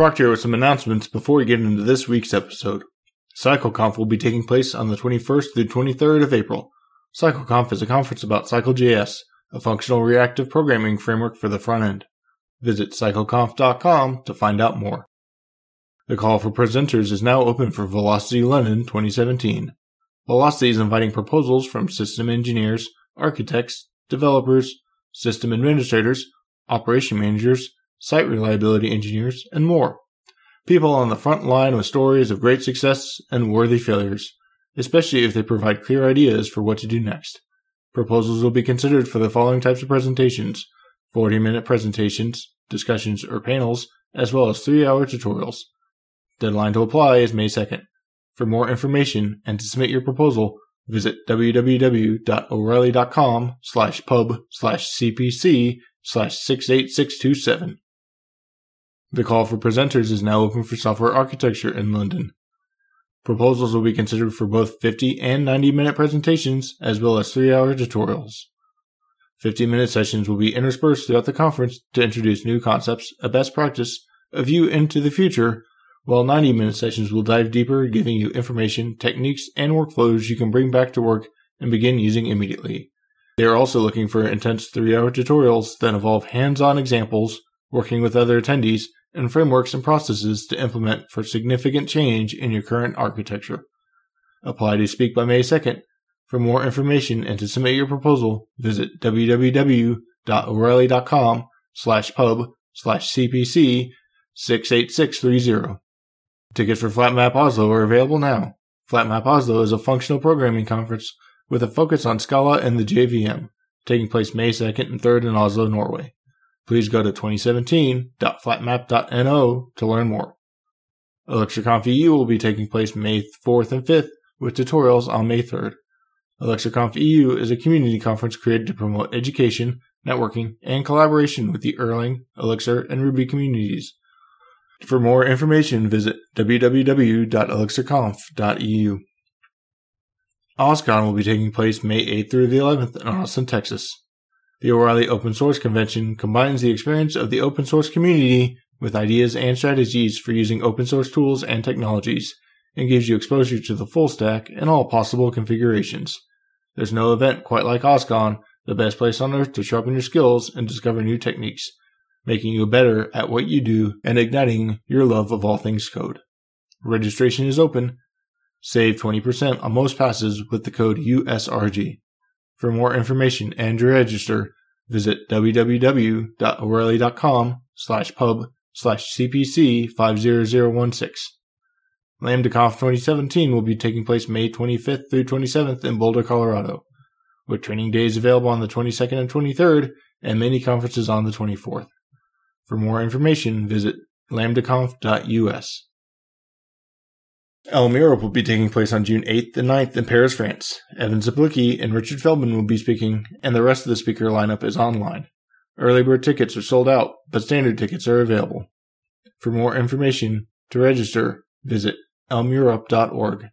Proctor with some announcements before we get into this week's episode. CycleConf will be taking place on the 21st through 23rd of April. CycleConf is a conference about CycleJS, a functional reactive programming framework for the front end. Visit cycleconf.com to find out more. The call for presenters is now open for Velocity London 2017. Velocity is inviting proposals from system engineers, architects, developers, system administrators, operation managers, site reliability engineers, and more. People on the front line with stories of great success and worthy failures, especially if they provide clear ideas for what to do next. Proposals will be considered for the following types of presentations 40 minute presentations, discussions, or panels, as well as 3 hour tutorials. Deadline to apply is May 2nd. For more information and to submit your proposal, visit www.o'reilly.com slash pub slash cpc slash 68627. The call for presenters is now open for software architecture in London. Proposals will be considered for both 50 and 90 minute presentations, as well as 3 hour tutorials. 50 minute sessions will be interspersed throughout the conference to introduce new concepts, a best practice, a view into the future, while 90 minute sessions will dive deeper, giving you information, techniques, and workflows you can bring back to work and begin using immediately. They are also looking for intense 3 hour tutorials that involve hands on examples, working with other attendees, and frameworks and processes to implement for significant change in your current architecture. Apply to speak by May 2nd. For more information and to submit your proposal, visit www.o'reilly.com slash pub slash cpc 68630. Tickets for FlatMap Oslo are available now. FlatMap Oslo is a functional programming conference with a focus on Scala and the JVM, taking place May 2nd and 3rd in Oslo, Norway. Please go to 2017.flatmap.no to learn more. ElixirConf EU will be taking place May 4th and 5th with tutorials on May 3rd. ElixirConf EU is a community conference created to promote education, networking, and collaboration with the Erlang, Elixir, and Ruby communities. For more information, visit www.elixirconf.eu. OSCON will be taking place May 8th through the 11th in Austin, Texas. The O'Reilly Open Source Convention combines the experience of the open source community with ideas and strategies for using open source tools and technologies, and gives you exposure to the full stack and all possible configurations. There's no event quite like OSCON, the best place on earth to sharpen your skills and discover new techniques, making you better at what you do and igniting your love of all things code. Registration is open. Save 20% on most passes with the code USRG. For more information and to register, visit www.o'reilly.com slash pub slash cpc 50016. LambdaConf 2017 will be taking place May 25th through 27th in Boulder, Colorado, with training days available on the 22nd and 23rd and many conferences on the 24th. For more information, visit lambdaconf.us. Elm Europe will be taking place on June 8th and 9th in Paris, France. Evan Czaplicki and Richard Feldman will be speaking, and the rest of the speaker lineup is online. Early bird tickets are sold out, but standard tickets are available. For more information, to register, visit elmeurope.org.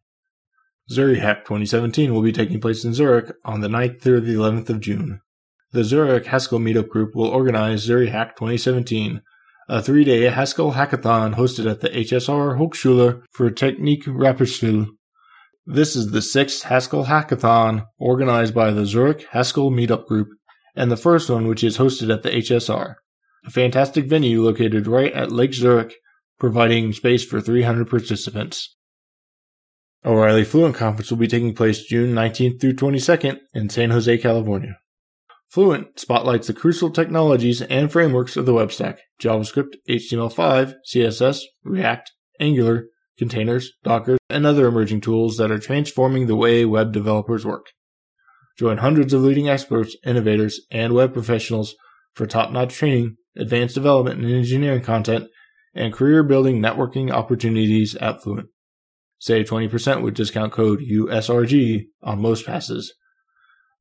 ZuriHac 2017 will be taking place in Zurich on the 9th through the 11th of June. The Zurich Haskell Meetup Group will organize ZuriHac 2017, a three-day Haskell hackathon hosted at the HSR Hochschule für Technik Rapperswil. This is the sixth Haskell hackathon organized by the Zurich Haskell Meetup Group, and the first one which is hosted at the HSR, a fantastic venue located right at Lake Zurich, providing space for 300 participants. O'Reilly Fluent Conference will be taking place June 19th through 22nd in San Jose, California. Fluent spotlights the crucial technologies and frameworks of the web stack JavaScript, HTML5, CSS, React, Angular, containers, Docker, and other emerging tools that are transforming the way web developers work. Join hundreds of leading experts, innovators, and web professionals for top notch training, advanced development and engineering content, and career building networking opportunities at Fluent. Save 20% with discount code USRG on most passes.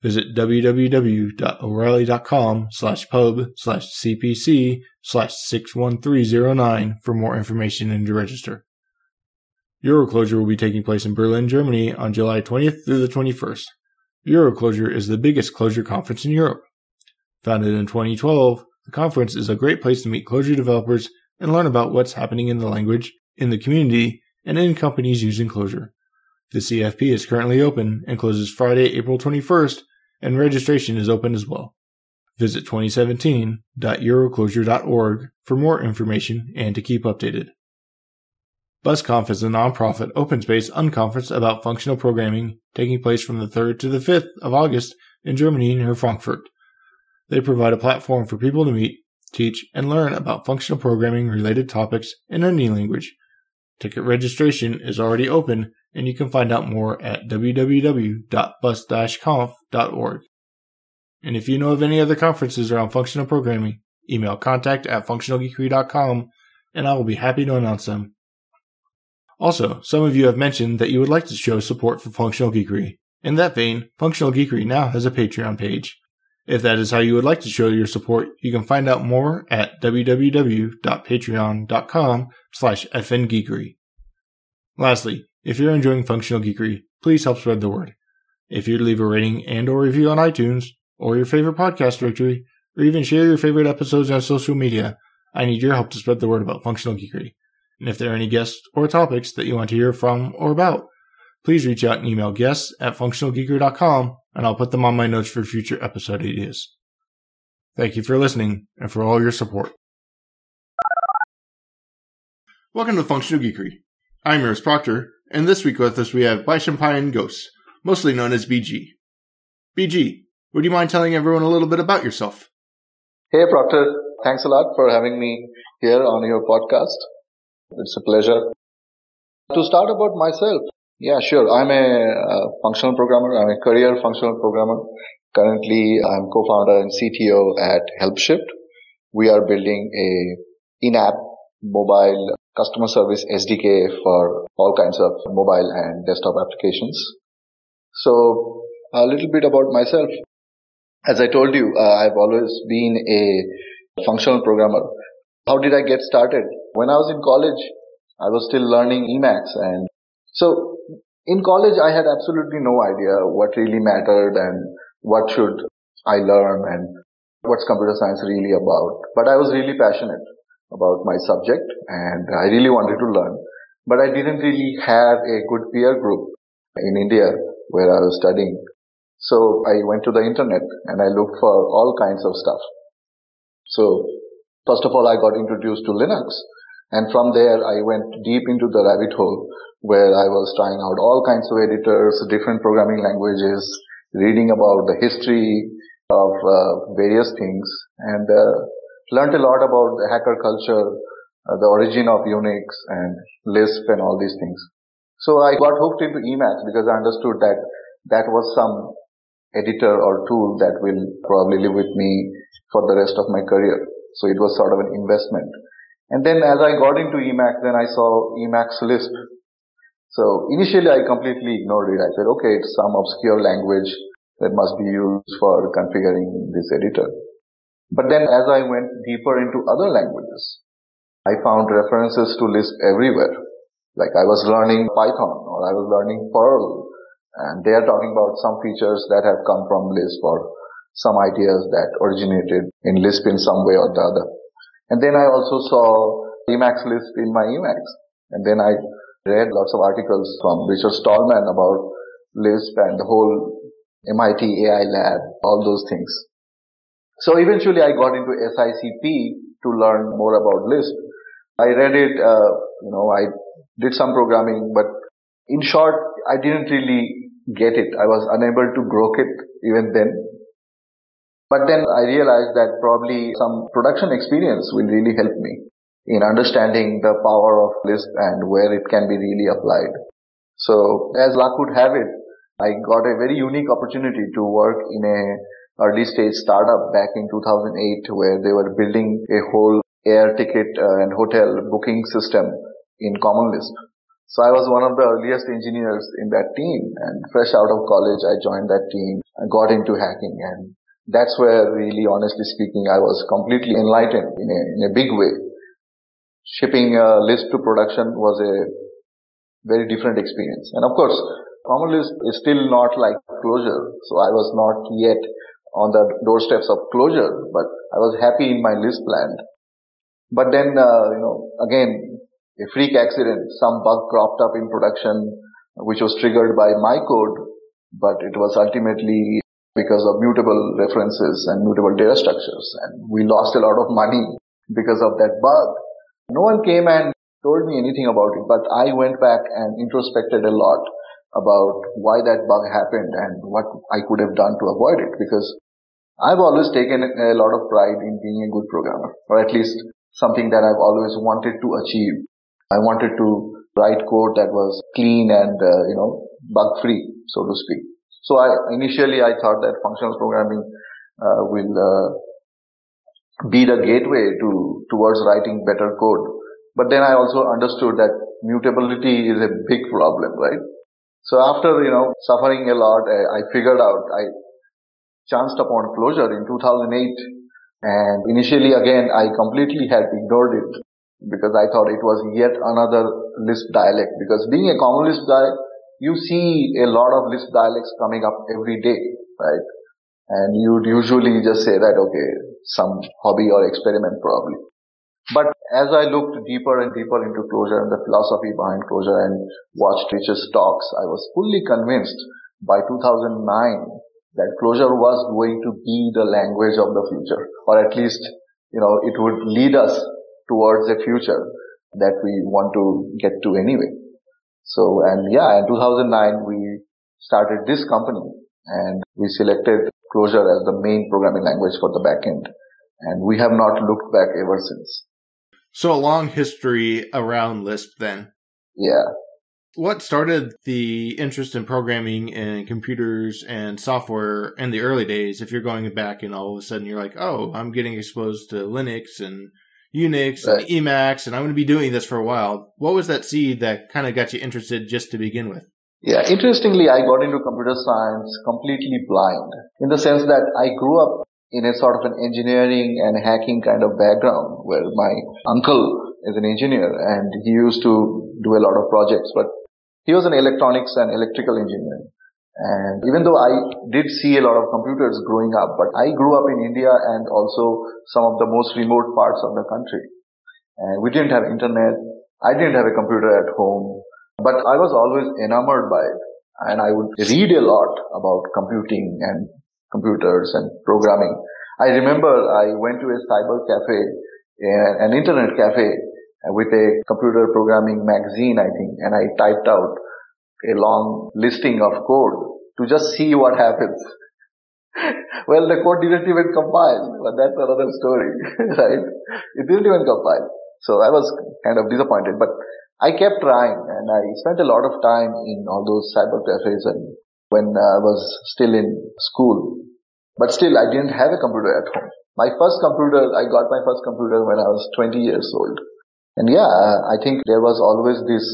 Visit www.o'reilly.com slash pub slash cpc slash 61309 for more information and to register. EuroClojure will be taking place in Berlin, Germany on July 20th through the 21st. EuroClojure is the biggest Clojure conference in Europe. Founded in 2012, the conference is a great place to meet Clojure developers and learn about what's happening in the language, in the community, and in companies using Clojure. The CFP is currently open and closes Friday, April 21st, and registration is open as well. Visit 2017.euroclojure.org for more information and to keep updated. BusConf is a nonprofit open space unconference about functional programming taking place from the 3rd to the 5th of August in Germany near Frankfurt. They provide a platform for people to meet, teach, and learn about functional programming related topics in any language. Ticket registration is already open and you can find out more at www.bus-conf.org. And if you know of any other conferences around functional programming, email contact at functionalgeekery.com and I will be happy to announce them. Also, some of you have mentioned that you would like to show support for Functional Geekery. In that vein, Functional Geekery now has a Patreon page. If that is how you would like to show your support, you can find out more at www.patreon.com slash fngeekery. Lastly, if you're enjoying Functional Geekery, please help spread the word. If you'd leave a rating and or review on iTunes, or your favorite podcast directory, or even share your favorite episodes on social media, I need your help to spread the word about Functional Geekery. And if there are any guests or topics that you want to hear from or about, please reach out and email guests at functionalgeekery.com and I'll put them on my notes for future episode ideas. Thank you for listening and for all your support. Welcome to Functional Geekery. I'm Iris Proctor, and this week with us we have Baishampayan Ghose, mostly known as BG. BG, would you mind telling everyone a little bit about yourself? Hey Proctor, thanks a lot for having me here on your podcast. It's a pleasure. To start about myself, yeah, sure. I'm a uh, functional programmer. I'm a career functional programmer. Currently, I'm co-founder and CTO at HelpShift. We are building a in-app mobile customer service SDK for all kinds of mobile and desktop applications. So a little bit about myself. As I told you, uh, I've always been a functional programmer. How did I get started? When I was in college, I was still learning Emacs and so in college I had absolutely no idea what really mattered and what should I learn and what's computer science really about. But I was really passionate about my subject and I really wanted to learn. But I didn't really have a good peer group in India where I was studying. So I went to the internet and I looked for all kinds of stuff. So First of all, I got introduced to Linux. And from there, I went deep into the rabbit hole where I was trying out all kinds of editors, different programming languages, reading about the history of uh, various things and uh, learned a lot about the hacker culture, uh, the origin of Unix and Lisp and all these things. So I got hooked into Emacs because I understood that that was some editor or tool that will probably live with me for the rest of my career. So it was sort of an investment. And then as I got into Emacs, then I saw Emacs Lisp. So initially I completely ignored it. I said, okay, it's some obscure language that must be used for configuring this editor. But then as I went deeper into other languages, I found references to Lisp everywhere. Like I was learning Python or I was learning Perl and they are talking about some features that have come from Lisp or some ideas that originated in Lisp in some way or the other. And then I also saw Emacs Lisp in my Emacs. And then I read lots of articles from Richard Stallman about Lisp and the whole MIT AI lab, all those things. So eventually I got into SICP to learn more about Lisp. I read it, uh, you know, I did some programming, but in short, I didn't really get it. I was unable to grok it even then. But then I realized that probably some production experience will really help me in understanding the power of Lisp and where it can be really applied. So as luck would have it, I got a very unique opportunity to work in a early stage startup back in 2008 where they were building a whole air ticket uh, and hotel booking system in Common Lisp. So I was one of the earliest engineers in that team and fresh out of college I joined that team and got into hacking and that's where really honestly speaking I was completely enlightened in a, in a big way. Shipping a Lisp to production was a very different experience. And of course, Common Lisp is still not like Clojure. So I was not yet on the doorsteps of Clojure, but I was happy in my Lisp land. But then, uh, you know, again, a freak accident, some bug cropped up in production, which was triggered by my code, but it was ultimately because of mutable references and mutable data structures. And we lost a lot of money because of that bug. No one came and told me anything about it, but I went back and introspected a lot about why that bug happened and what I could have done to avoid it because I've always taken a lot of pride in being a good programmer or at least something that I've always wanted to achieve. I wanted to write code that was clean and, uh, you know, bug free, so to speak. So I initially I thought that functional programming uh, will uh, be the gateway to towards writing better code. But then I also understood that mutability is a big problem, right? So after you know suffering a lot, I, I figured out I chanced upon Clojure in 2008, and initially again I completely had ignored it because I thought it was yet another Lisp dialect. Because being a common Lisp guy, you see a lot of Lisp dialects coming up every day, right? And you'd usually just say that, okay, some hobby or experiment probably. But as I looked deeper and deeper into Clojure and the philosophy behind Clojure and watched Rich's talks, I was fully convinced by 2009 that Clojure was going to be the language of the future, or at least, you know, it would lead us towards a future that we want to get to anyway. So, and yeah, in 2009, we started this company and we selected Clojure as the main programming language for the backend. And we have not looked back ever since. So a long history around Lisp then. Yeah. What started the interest in programming and computers and software in the early days? If you're going back and all of a sudden you're like, oh, I'm getting exposed to Linux and Unix right. and Emacs, and I'm going to be doing this for a while. What was that seed that kind of got you interested just to begin with? Yeah, interestingly, I got into computer science completely blind in the sense that I grew up in a sort of an engineering and hacking kind of background where my uncle is an engineer and he used to do a lot of projects, but he was an electronics and electrical engineer. And even though I did see a lot of computers growing up, but I grew up in India and also some of the most remote parts of the country. And we didn't have internet. I didn't have a computer at home, but I was always enamored by it. And I would read a lot about computing and computers and programming. I remember I went to a cyber cafe, an internet cafe with a computer programming magazine, I think, and I typed out a long listing of code to just see what happens. well, the code didn't even compile, but that's another story, right? It didn't even compile. So I was kind of disappointed, but I kept trying and I spent a lot of time in all those cyber cafes and when I was still in school. But still, I didn't have a computer at home. My first computer, I got my first computer when I was 20 years old. And yeah, I think there was always this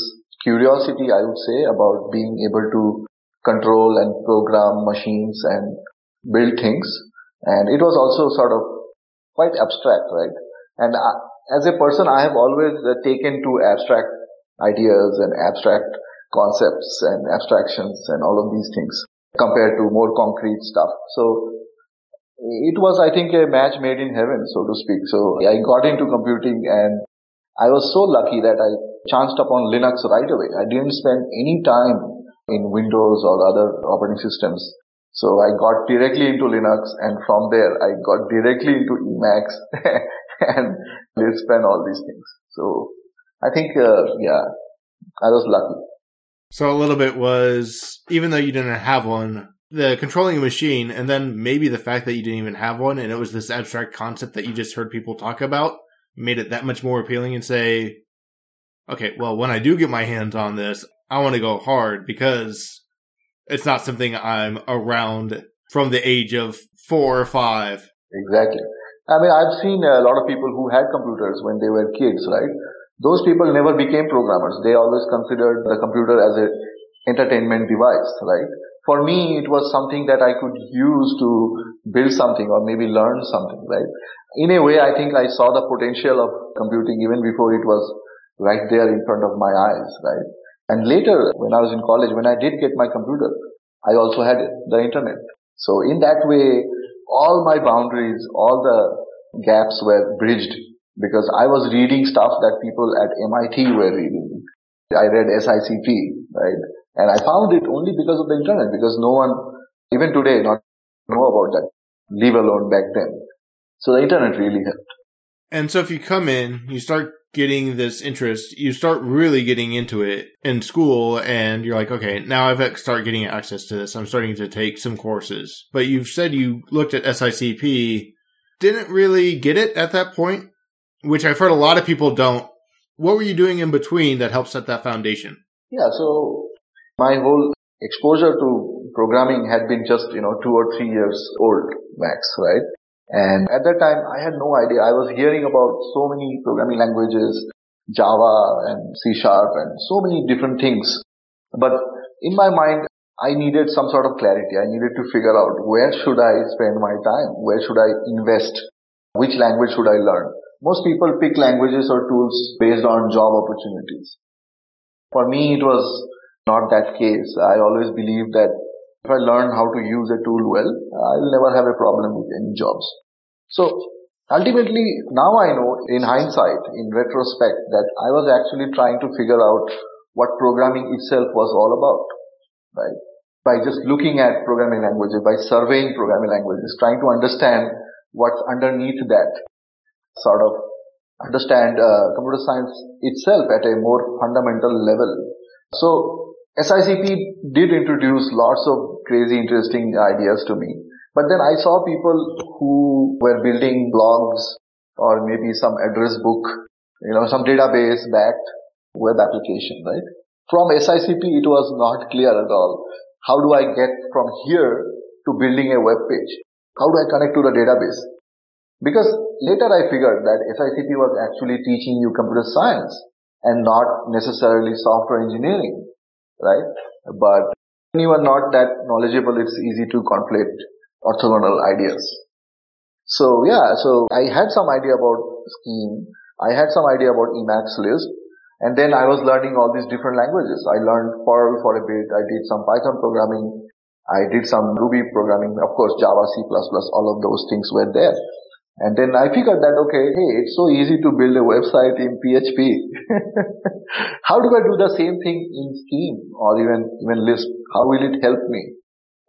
curiosity, I would say, about being able to control and program machines and build things. And it was also sort of quite abstract, right? And I, as a person, I have always uh, taken to abstract ideas and abstract concepts and abstractions and all of these things compared to more concrete stuff. So it was, I think, a match made in heaven, so to speak. So I got into computing and I was so lucky that I chanced upon Linux right away. I didn't spend any time in Windows or other operating systems. So I got directly into Linux and from there I got directly into Emacs and Lisp and all these things. So I think, uh, yeah, I was lucky. So a little bit was, even though you didn't have one, the controlling a machine and then maybe the fact that you didn't even have one and it was this abstract concept that you just heard people talk about made it that much more appealing and say, okay, well, when I do get my hands on this, I want to go hard because it's not something I'm around from the age of four or five. Exactly. I mean, I've seen a lot of people who had computers when they were kids, right? Those people never became programmers. They always considered the computer as an entertainment device, right? For me, it was something that I could use to build something or maybe learn something, right? In a way, I think I saw the potential of computing even before it was right there in front of my eyes, right? And later, when I was in college, when I did get my computer, I also had the internet. So in that way, all my boundaries, all the gaps were bridged because I was reading stuff that people at MIT were reading. I read SICP, right? And I found it only because of the internet, because no one, even today, not know about that, leave alone back then. So the internet really helped. And so if you come in, you start getting this interest, you start really getting into it in school and you're like, okay, now I've start getting access to this. I'm starting to take some courses. But you've said you looked at SICP, didn't really get it at that point, which I've heard a lot of people don't. What were you doing in between that helped set that foundation? Yeah, so my whole exposure to programming had been just, you know, two or three years old max, right? And at that time, I had no idea. I was hearing about so many programming languages, Java and C Sharp and so many different things. But in my mind, I needed some sort of clarity. I needed to figure out where should I spend my time? Where should I invest? Which language should I learn? Most people pick languages or tools based on job opportunities. For me, it was not that case. I always believed that if I learn how to use a tool well, I'll never have a problem with any jobs. So ultimately, now I know in hindsight, in retrospect, that I was actually trying to figure out what programming itself was all about, right? By just looking at programming languages, by surveying programming languages, trying to understand what's underneath that, sort of understand uh, computer science itself at a more fundamental level. So SICP did introduce lots of crazy interesting ideas to me. But then I saw people who were building blogs or maybe some address book, you know, some database backed web application, right? From SICP, it was not clear at all. How do I get from here to building a web page? How do I connect to the database? Because later I figured that SICP was actually teaching you computer science and not necessarily software engineering right? But when you are not that knowledgeable, it's easy to conflate orthogonal ideas. So yeah, so I had some idea about scheme. I had some idea about Emacs Lisp. And then I was learning all these different languages. I learned Perl for a bit. I did some Python programming. I did some Ruby programming. Of course, Java, C++, all of those things were there. And then I figured that, okay, hey, it's so easy to build a website in PHP. How do I do the same thing in Scheme or even, even Lisp? How will it help me?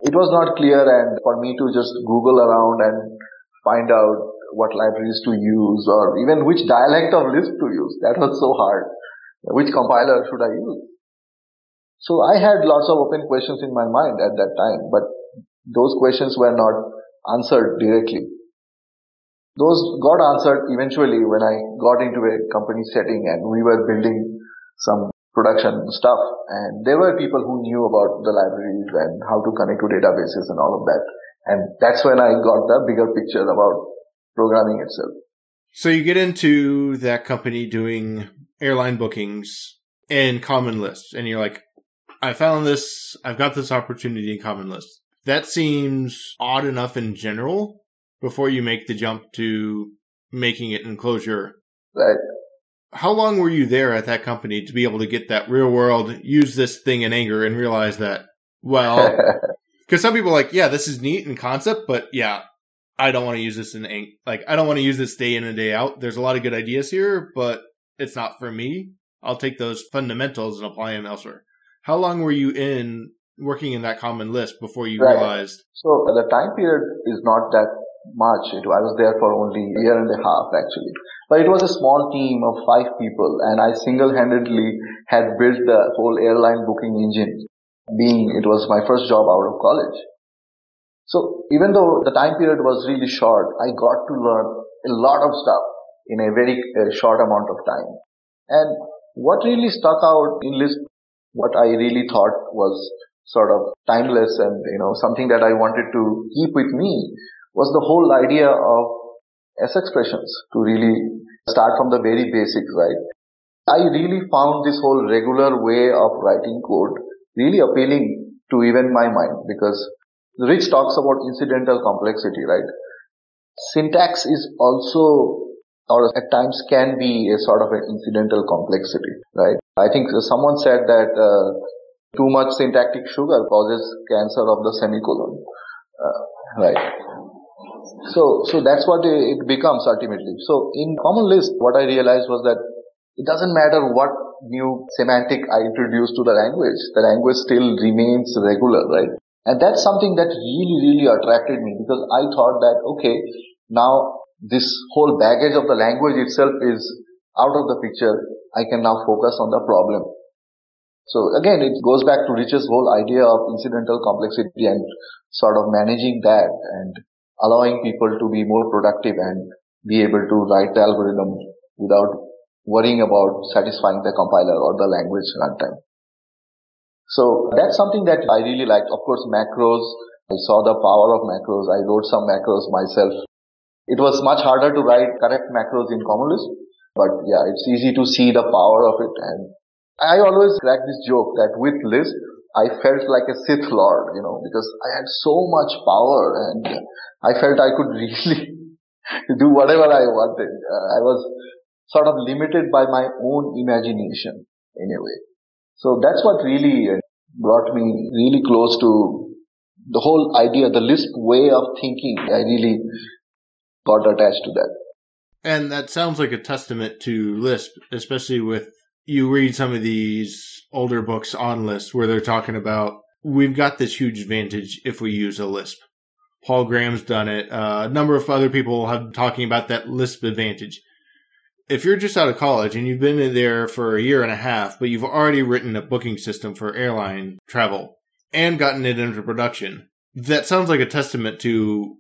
It was not clear and for me to just Google around and find out what libraries to use or even which dialect of Lisp to use. That was so hard. Which compiler should I use? So I had lots of open questions in my mind at that time, but those questions were not answered directly. Those got answered eventually when I got into a company setting and we were building some production stuff and there were people who knew about the libraries and how to connect to databases and all of that. And that's when I got the bigger picture about programming itself. So you get into that company doing airline bookings in Common Lisp and you're like, I found this, I've got this opportunity in Common Lisp. That seems odd enough in general before you make the jump to making it in Clojure. Right. How long were you there at that company to be able to get that real world, use this thing in anger and realize that, well, because some people are like, yeah, this is neat in concept, but yeah, I don't want to use this in ink. Like, I don't want to use this day in and day out. There's a lot of good ideas here, but it's not for me. I'll take those fundamentals and apply them elsewhere. How long were you in working in that Common Lisp before you right. realized? So the time period is not that much. It, I was there for only a year and a half actually. But it was a small team of five people and I single-handedly had built the whole airline booking engine being it was my first job out of college. So even though the time period was really short, I got to learn a lot of stuff in a very uh, short amount of time. And what really stuck out in this, what I really thought was sort of timeless and, you know, something that I wanted to keep with me was the whole idea of S expressions to really start from the very basics, right? I really found this whole regular way of writing code really appealing to even my mind because Rich talks about incidental complexity, right? Syntax is also or at times can be a sort of an incidental complexity, right? I think someone said that uh, too much syntactic sugar causes cancer of the semicolon, uh, right? So, so that's what it becomes ultimately. So in Common Lisp, what I realized was that it doesn't matter what new semantic I introduce to the language, the language still remains regular, right? And that's something that really, really attracted me because I thought that, okay, now this whole baggage of the language itself is out of the picture. I can now focus on the problem. So again, it goes back to Rich's whole idea of incidental complexity and sort of managing that and allowing people to be more productive and be able to write the algorithm without worrying about satisfying the compiler or the language runtime. So that's something that I really liked. Of course, macros. I saw the power of macros. I wrote some macros myself. It was much harder to write correct macros in Common Lisp, but yeah, it's easy to see the power of it. And I always crack this joke that with Lisp, I felt like a Sith Lord, you know, because I had so much power and I felt I could really do whatever I wanted. Uh, I was sort of limited by my own imagination in a way. So that's what really brought me really close to the whole idea, the Lisp way of thinking. I really got attached to that. And that sounds like a testament to Lisp, especially with you read some of these older books on Lisp where they're talking about we've got this huge advantage if we use a Lisp. Paul Graham's done it. Uh, a number of other people have talking about that Lisp advantage if you're just out of college and you've been in there for a year and a half, but you've already written a booking system for airline travel and gotten it into production, that sounds like a testament to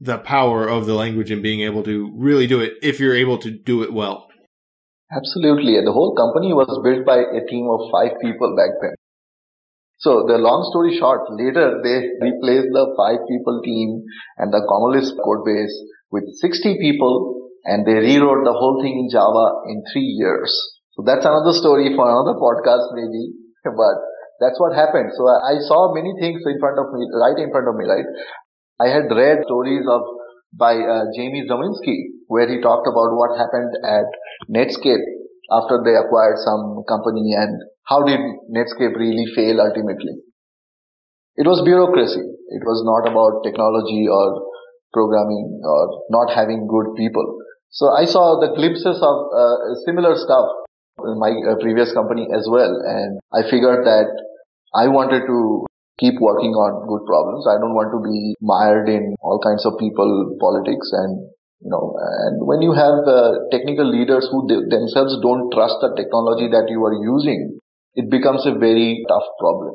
the power of the language and being able to really do it if you're able to do it well. Absolutely. The whole company was built by a team of five people back then. So the long story short, later they replaced the five people team and the Common Lisp code base with 60 people and they rewrote the whole thing in Java in three years. So that's another story for another podcast maybe, but that's what happened. So I, saw many things in front of me, right in front of me, right? I had read stories of by uh, Jamie Zawinski where he talked about what happened at Netscape after they acquired some company and how did Netscape really fail ultimately. It was bureaucracy. It was not about technology or programming or not having good people. So I saw the glimpses of uh, similar stuff in my uh, previous company as well. And I figured that I wanted to keep working on good problems. I don't want to be mired in all kinds of people politics and you know, and when you have uh, technical leaders who themselves don't trust the technology that you are using, it becomes a very tough problem.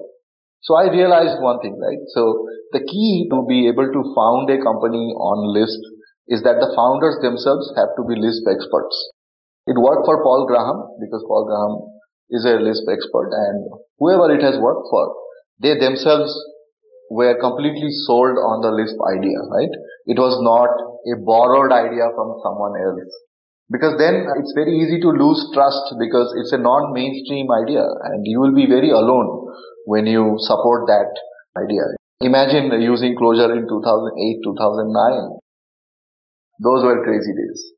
So I realized one thing, right? So the key to be able to found a company on Lisp is that the founders themselves have to be Lisp experts. It worked for Paul Graham because Paul Graham is a Lisp expert and whoever it has worked for, they themselves were completely sold on the Lisp idea, right? It was not a borrowed idea from someone else. Because then it's very easy to lose trust because it's a non-mainstream idea and you will be very alone when you support that idea. Imagine using Clojure in 2008, 2009 those were crazy days.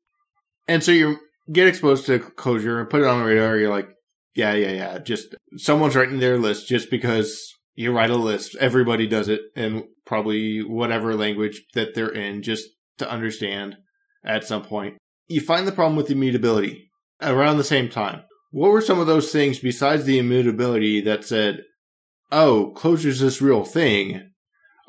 And so you get exposed to Clojure and put it on the radar. You're like, yeah, yeah, yeah. Just someone's writing their list just because you write a list. Everybody does it in probably whatever language that they're in just to understand at some point. You find the problem with immutability around the same time. What were some of those things besides the immutability that said, oh, Clojure's this real thing.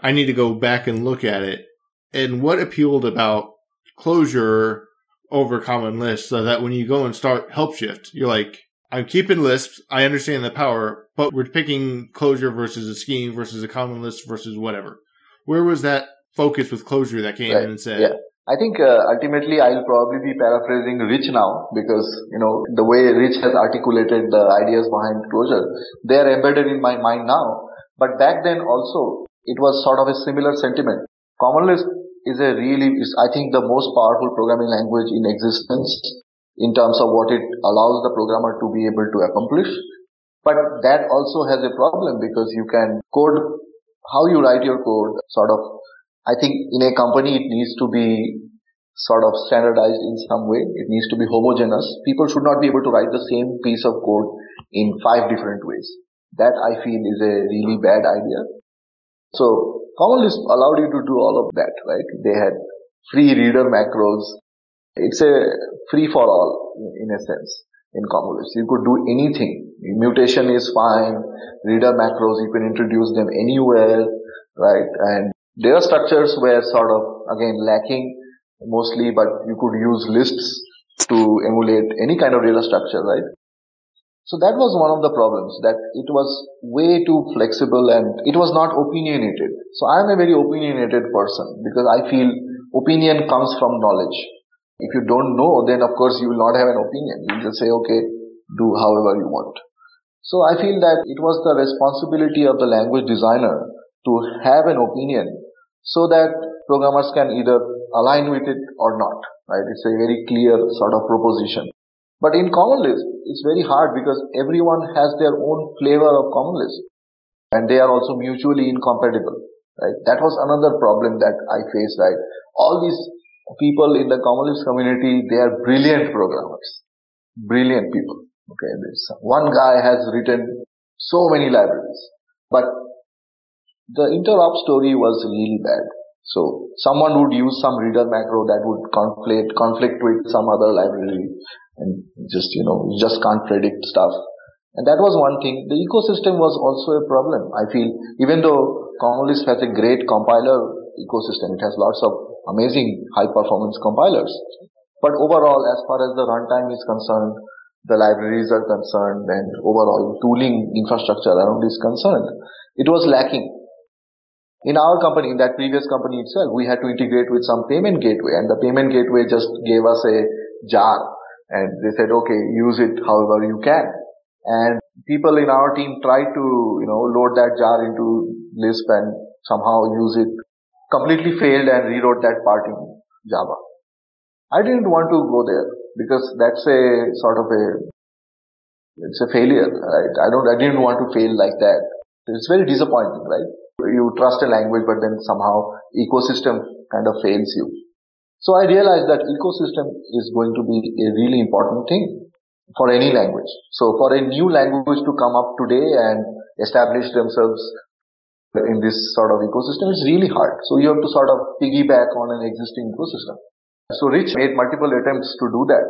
I need to go back and look at it. And what appealed about Clojure over common Lisp so that when you go and start Helpshift, you're like, I'm keeping Lisp. I understand the power, but we're picking Clojure versus a scheme versus a common Lisp versus whatever. Where was that focus with Clojure that came right. in and said, yeah. I think uh, ultimately I'll probably be paraphrasing Rich now because, you know, the way Rich has articulated the ideas behind Clojure, they are embedded in my mind now. But back then also, it was sort of a similar sentiment. Common Lisp is a really, is I think the most powerful programming language in existence in terms of what it allows the programmer to be able to accomplish. But that also has a problem because you can code how you write your code sort of, I think in a company it needs to be sort of standardized in some way. It needs to be homogeneous. People should not be able to write the same piece of code in five different ways. That I feel is a really bad idea. So Common Lisp allowed you to do all of that, right? They had free reader macros. It's a free for all in a sense in Common Lisp. You could do anything. Mutation is fine. Reader macros, you can introduce them anywhere, right? And data structures were sort of, again, lacking mostly, but you could use lists to emulate any kind of data structure, right? So that was one of the problems that it was way too flexible and it was not opinionated. So I am a very opinionated person because I feel opinion comes from knowledge. If you don't know, then of course you will not have an opinion. You just say, okay, do however you want. So I feel that it was the responsibility of the language designer to have an opinion so that programmers can either align with it or not, right? It's a very clear sort of proposition. But in Common Lisp, it's very hard because everyone has their own flavor of Common Lisp and they are also mutually incompatible, right? That was another problem that I faced, right? All these people in the Common Lisp community, they are brilliant programmers, brilliant people. Okay, this one guy has written so many libraries, but the interop story was really bad. So someone would use some reader macro that would conflict conflict with some other library and just you know just can't predict stuff. And that was one thing. The ecosystem was also a problem. I feel even though Common Lisp has a great compiler ecosystem, it has lots of amazing high performance compilers. But overall, as far as the runtime is concerned, the libraries are concerned and overall tooling infrastructure around is concerned, it was lacking. In our company, in that previous company itself, we had to integrate with some payment gateway and the payment gateway just gave us a jar and they said, okay, use it however you can. And people in our team tried to, you know, load that jar into Lisp and somehow use it. Completely failed and rewrote that part in Java. I didn't want to go there because that's a sort of a, it's a failure, right? I don't, I didn't want to fail like that. It's very disappointing, right? You trust a language, but then somehow ecosystem kind of fails you. So I realized that ecosystem is going to be a really important thing for any language. So for a new language to come up today and establish themselves in this sort of ecosystem is really hard. So you have to sort of piggyback on an existing ecosystem. So Rich made multiple attempts to do that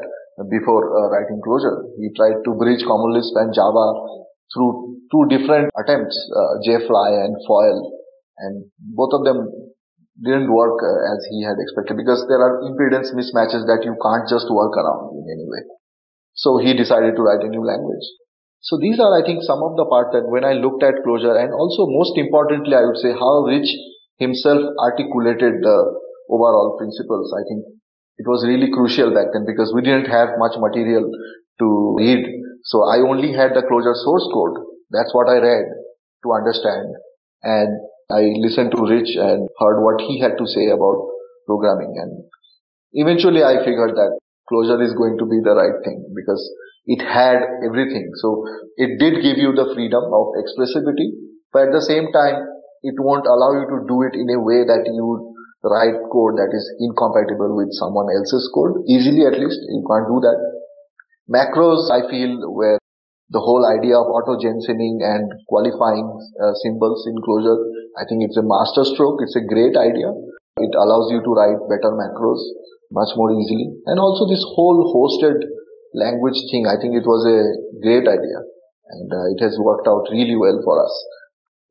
before uh, writing Clojure. He tried to bridge Common Lisp and Java through two different attempts, uh, jfli and Foil, and both of them didn't work uh, as he had expected because there are impedance mismatches that you can't just work around in any way. So he decided to write a new language. So these are, I think, some of the part that when I looked at Clojure and also most importantly, I would say how Rich himself articulated the overall principles. I think it was really crucial back then because we didn't have much material to read so I only had the Clojure source code. That's what I read to understand. And I listened to Rich and heard what he had to say about programming. And eventually I figured that Clojure is going to be the right thing because it had everything. So it did give you the freedom of expressibility, but at the same time, it won't allow you to do it in a way that you write code that is incompatible with someone else's code. Easily at least, you can't do that. Macros, I feel, where the whole idea of auto-gensyming and qualifying uh, symbols in Clojure, I think it's a master stroke. It's a great idea. It allows you to write better macros much more easily. And also this whole hosted language thing, I think it was a great idea. And uh, it has worked out really well for us.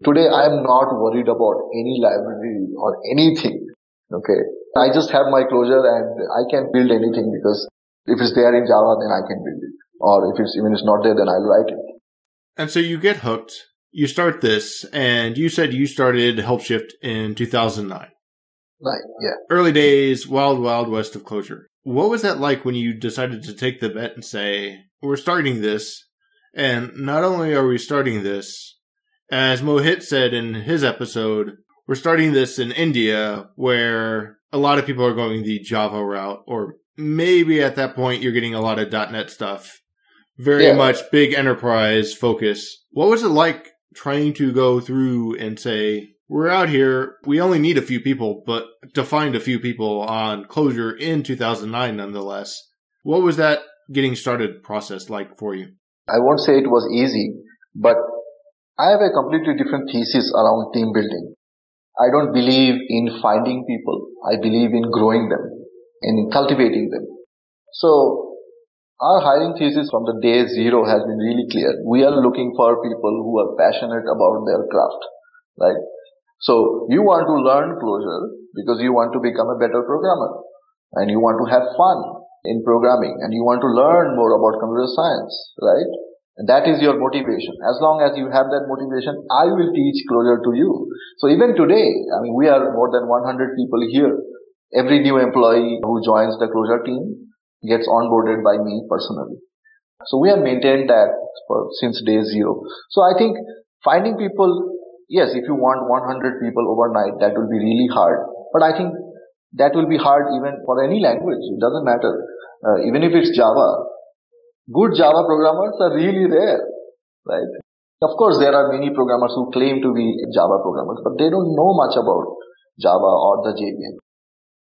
Today I am not worried about any library or anything. Okay. I just have my Clojure and I can build anything because if it's there in Java, then I can build it. Or if it's even it's not there, then I'll write it. And so you get hooked. You start this, and you said you started Helpshift in 2009. Right, yeah. Early days, wild, wild west of Clojure. What was that like when you decided to take the bet and say, we're starting this, and not only are we starting this, as Mohit said in his episode, we're starting this in India where a lot of people are going the Java route or maybe at that point you're getting a lot of .NET stuff. Very yeah. much big enterprise focus. What was it like trying to go through and say, we're out here, we only need a few people, but to find a few people on Clojure in 2009 nonetheless. What was that getting started process like for you? I won't say it was easy, but I have a completely different thesis around team building. I don't believe in finding people. I believe in growing them in cultivating them. So our hiring thesis from the day zero has been really clear. We are looking for people who are passionate about their craft, right? So you want to learn Clojure because you want to become a better programmer and you want to have fun in programming and you want to learn more about computer science, right? That is your motivation. As long as you have that motivation, I will teach Clojure to you. So even today, I mean, we are more than 100 people here. Every new employee who joins the Clojure team gets onboarded by me personally. So we have maintained that for, since day zero. So I think finding people, yes, if you want 100 people overnight, that will be really hard. But I think that will be hard even for any language. It doesn't matter. Uh, even if it's Java, good Java programmers are really rare, right? Of course, there are many programmers who claim to be Java programmers, but they don't know much about Java or the JVM.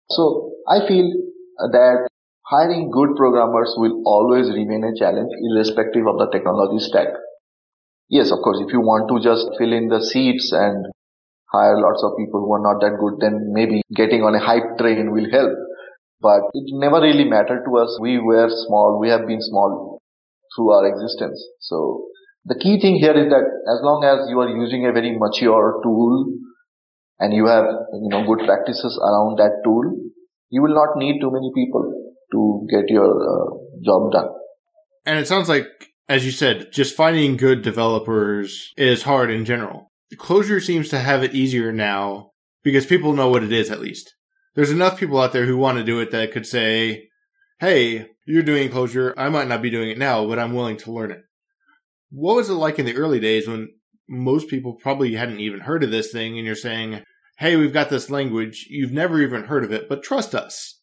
So I feel that hiring good programmers will always remain a challenge irrespective of the technology stack. Yes, of course, if you want to just fill in the seats and hire lots of people who are not that good, then maybe getting on a hype train will help. But it never really mattered to us. We were small. We have been small through our existence. So the key thing here is that as long as you are using a very mature tool and you have, you know, good practices around that tool, you will not need too many people to get your uh, job done. And it sounds like, as you said, just finding good developers is hard in general. Clojure seems to have it easier now because people know what it is at least. There's enough people out there who want to do it that could say, Hey, you're doing Clojure. I might not be doing it now, but I'm willing to learn it. What was it like in the early days when most people probably hadn't even heard of this thing and you're saying, Hey, we've got this language. You've never even heard of it, but trust us.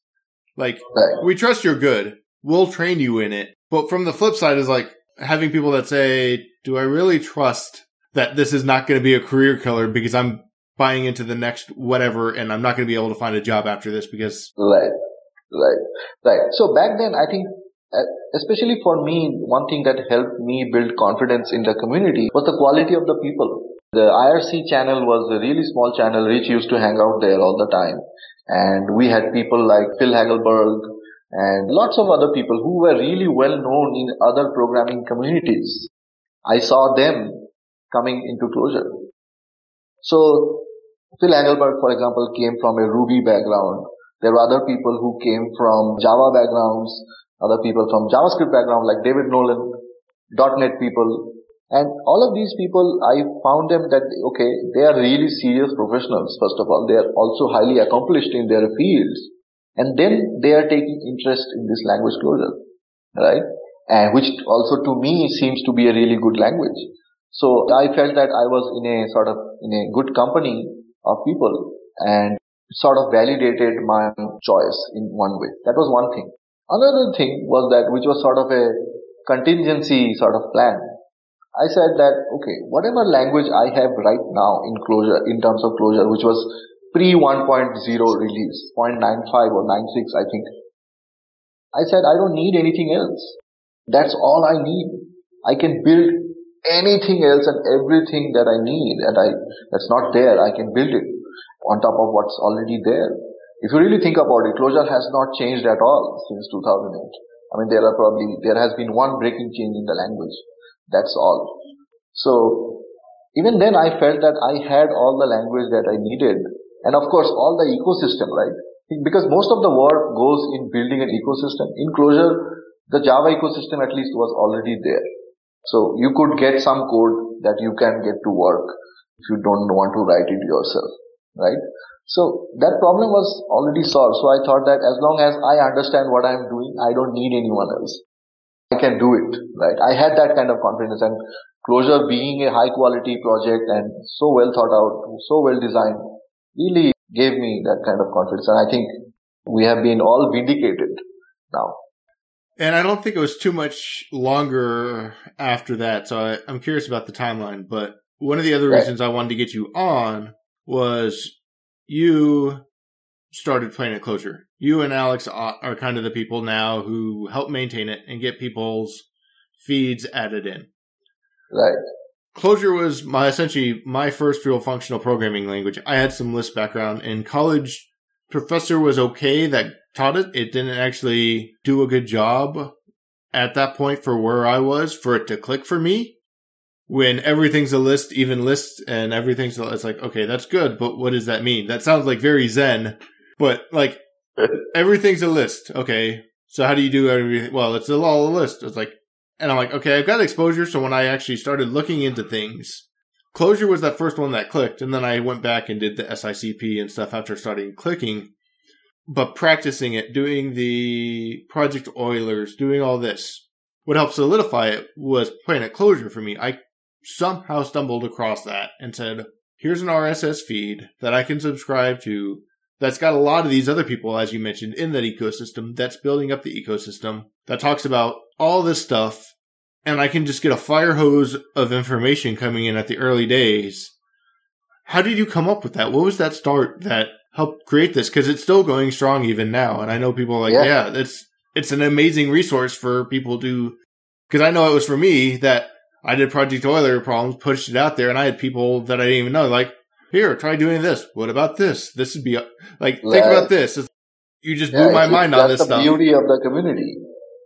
Like, right. we trust you're good. We'll train you in it. But from the flip side is like having people that say, do I really trust that this is not going to be a career killer because I'm buying into the next whatever and I'm not going to be able to find a job after this because. Right, right, right. So back then, I think, Uh, especially for me, one thing that helped me build confidence in the community was the quality of the people. The IRC channel was a really small channel. Rich used to hang out there all the time. And we had people like Phil Hagelberg and lots of other people who were really well known in other programming communities. I saw them coming into Clojure. So Phil Hagelberg, for example, came from a Ruby background. There were other people who came from Java backgrounds, other people from JavaScript background like David Nolen, .NET people. And all of these people, I found them that, okay, they are really serious professionals, first of all. They are also highly accomplished in their fields. And then they are taking interest in this language Clojure, right? And which also to me seems to be a really good language. So I felt that I was in a sort of in a good company of people and sort of validated my choice in one way. That was one thing. Another thing was that which was sort of a contingency sort of plan. I said that, okay, whatever language I have right now in Clojure, in terms of Clojure, which was pre 1.0 release, 0.95 or 96, I think. I said, I don't need anything else. That's all I need. I can build anything else and everything that I need and I, that's not there, I can build it on top of what's already there. If you really think about it, Clojure has not changed at all since 2008. I mean, there are probably, there has been one breaking change in the language. That's all. So, even then I felt that I had all the language that I needed. And of course, all the ecosystem, right? Because most of the work goes in building an ecosystem. In Clojure, the Java ecosystem at least was already there. So you could get some code that you can get to work if you don't want to write it yourself, right? So that problem was already solved. So I thought that as long as I understand what I'm doing, I don't need anyone else. I can do it, right? I had that kind of confidence and Clojure being a high quality project and so well thought out, so well designed really gave me that kind of confidence. And I think we have been all vindicated now. And I don't think it was too much longer after that. So I, am curious about the timeline. But one of the other reasons I wanted to get you on was you started playing at Clojure. You and Alex are kind of the people now who help maintain it and get people's feeds added in. Right. Clojure was my essentially my first real functional programming language. I had some Lisp background in college. Professor was okay that taught it. It didn't actually do a good job at that point for where I was for it to click for me. When everything's a list, even lists and everything's it's like, okay, that's good, but what does that mean? That sounds like very zen, but like everything's a list. Okay. So how do you do everything? Well, it's all a list. It's like, and I'm like, okay, I've got exposure. So when I actually started looking into things, Clojure was that first one that clicked. And then I went back and did the SICP and stuff after starting clicking. But practicing it, doing the Project Eulers, doing all this, what helped solidify it was Planet Clojure for me. I somehow stumbled across that and said, here's an RSS feed that I can subscribe to that's got a lot of these other people, as you mentioned, in that ecosystem that's building up the ecosystem that talks about all this stuff. And I can just get a fire hose of information coming in at the early days. How did you come up with that? What was that start that helped create this? Cause it's still going strong even now. And I know people like, yeah, yeah it's, it's an amazing resource for people to, cause I know it was for me that I did Project Euler problems, pushed it out there, and I had people that I didn't even know, like, here, try doing this. What about this? This would be like, think about this. It's, you just blew my mind on this stuff. That's the beauty of the community.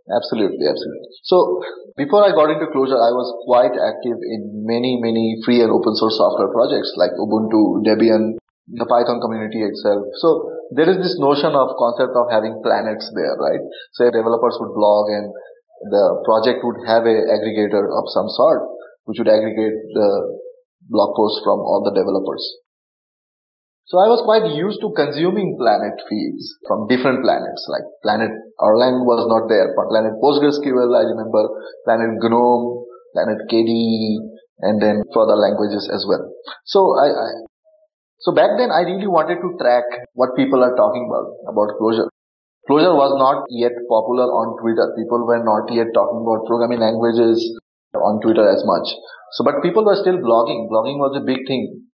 Absolutely, absolutely. So before I got into Clojure, I was quite active in many, many free and open source software projects like Ubuntu, Debian, the Python community itself. So there is this notion of concept of having planets there, right? So developers would blog and the project would have a aggregator of some sort, which would aggregate the blog posts from all the developers. So I was quite used to consuming planet feeds from different planets, like planet Erlang was not there, but planet PostgreSQL, I remember, planet GNOME, planet KDE, and then further languages as well. So I, I so back then I really wanted to track what people are talking about, about Clojure. Clojure was not yet popular on Twitter. People were not yet talking about programming languages on Twitter as much. So, but people were still blogging. Blogging was a big thing.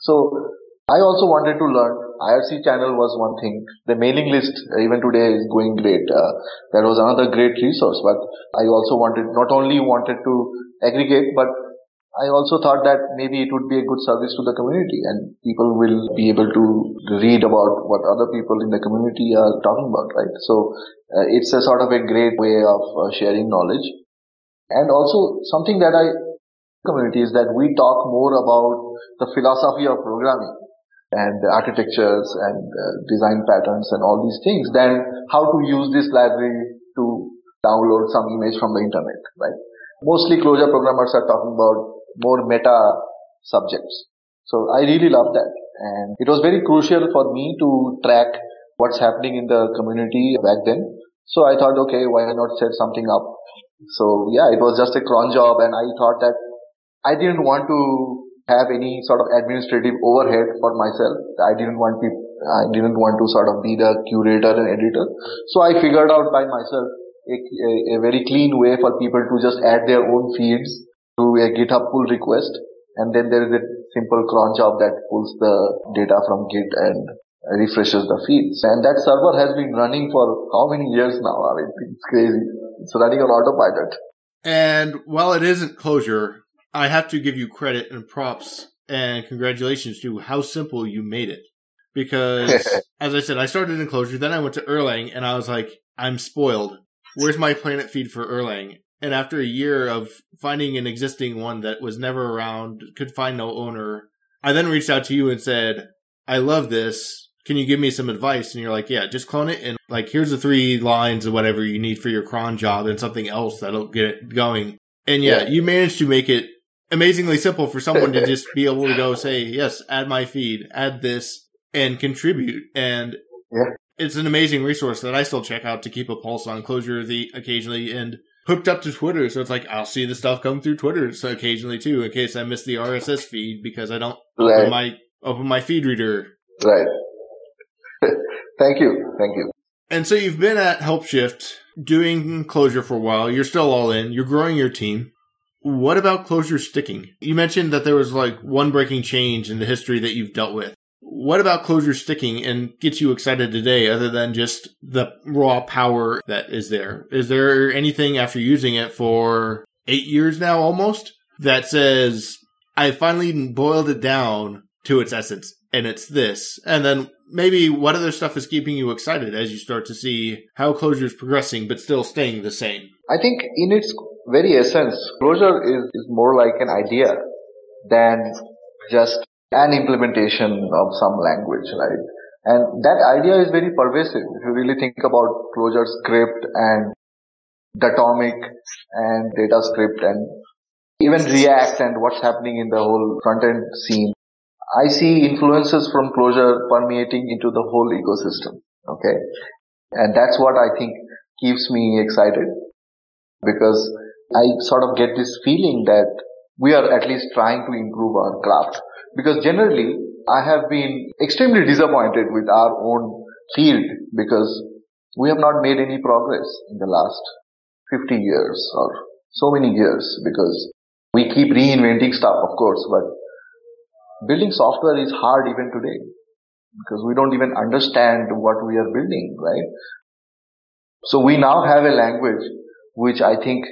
So, I also wanted to learn. IRC channel was one thing. The mailing list, even today, is going great. Uh, that was another great resource. But I also wanted, not only wanted to aggregate, but I also thought that maybe it would be a good service to the community and people will be able to read about what other people in the community are talking about, right? So uh, it's a sort of a great way of uh, sharing knowledge. And also something that I community is that we talk more about the philosophy of programming and the architectures and uh, design patterns and all these things than how to use this library to download some image from the internet, right? Mostly Clojure programmers are talking about more meta subjects. So I really love that. And it was very crucial for me to track what's happening in the community back then. So I thought, okay, why not set something up? So yeah, it was just a cron job and I thought that I didn't want to have any sort of administrative overhead for myself. I didn't want to, I didn't want to sort of be the curator and editor. So I figured out by myself a, a, a very clean way for people to just add their own feeds to a GitHub pull request. And then there is a simple cron job that pulls the data from Git and refreshes the feeds. And that server has been running for how many years now? I mean, it's crazy. It's running on autopilot. And while it isn't Clojure, I have to give you credit and props and congratulations to how simple you made it. Because, as I said, I started in Clojure, then I went to Erlang, and I was like, I'm spoiled. Where's my planet feed for Erlang? And after a year of finding an existing one that was never around, could find no owner, I then reached out to you and said, I love this. Can you give me some advice? And you're like, yeah, just clone it. And like, here's the three lines of whatever you need for your cron job and something else that'll get it going. And yeah, yeah. you managed to make it amazingly simple for someone to just be able to go say, yes, add my feed, add this, and contribute. And yeah. it's an amazing resource that I still check out to keep a pulse on Clojure the occasionally and hooked up to Twitter. So it's like I'll see the stuff come through Twitter so occasionally too, in case I miss the RSS feed because I don't right. open my open my feed reader. Right. Thank you. Thank you. And so you've been at Helpshift doing Clojure for a while. You're still all in. You're growing your team. What about Clojure sticking? You mentioned that there was like one breaking change in the history that you've dealt with. What about Clojure sticking and gets you excited today other than just the raw power that is there? Is there anything after using it for eight years now almost that says, I finally boiled it down to its essence and it's this. And then maybe what other stuff is keeping you excited as you start to see how Clojure is progressing but still staying the same? I think in its very essence, Clojure is, is more like an idea than just an implementation of some language, right? And that idea is very pervasive. If you really think about closure script and Datomic and DataScript and even React and what's happening in the whole front end scene, I see influences from Clojure permeating into the whole ecosystem. Okay. And that's what I think keeps me excited because I sort of get this feeling that we are at least trying to improve our craft because generally I have been extremely disappointed with our own field because we have not made any progress in the last 50 years or so many years because we keep reinventing stuff, of course, but building software is hard even today because we don't even understand what we are building, right? So we now have a language which I think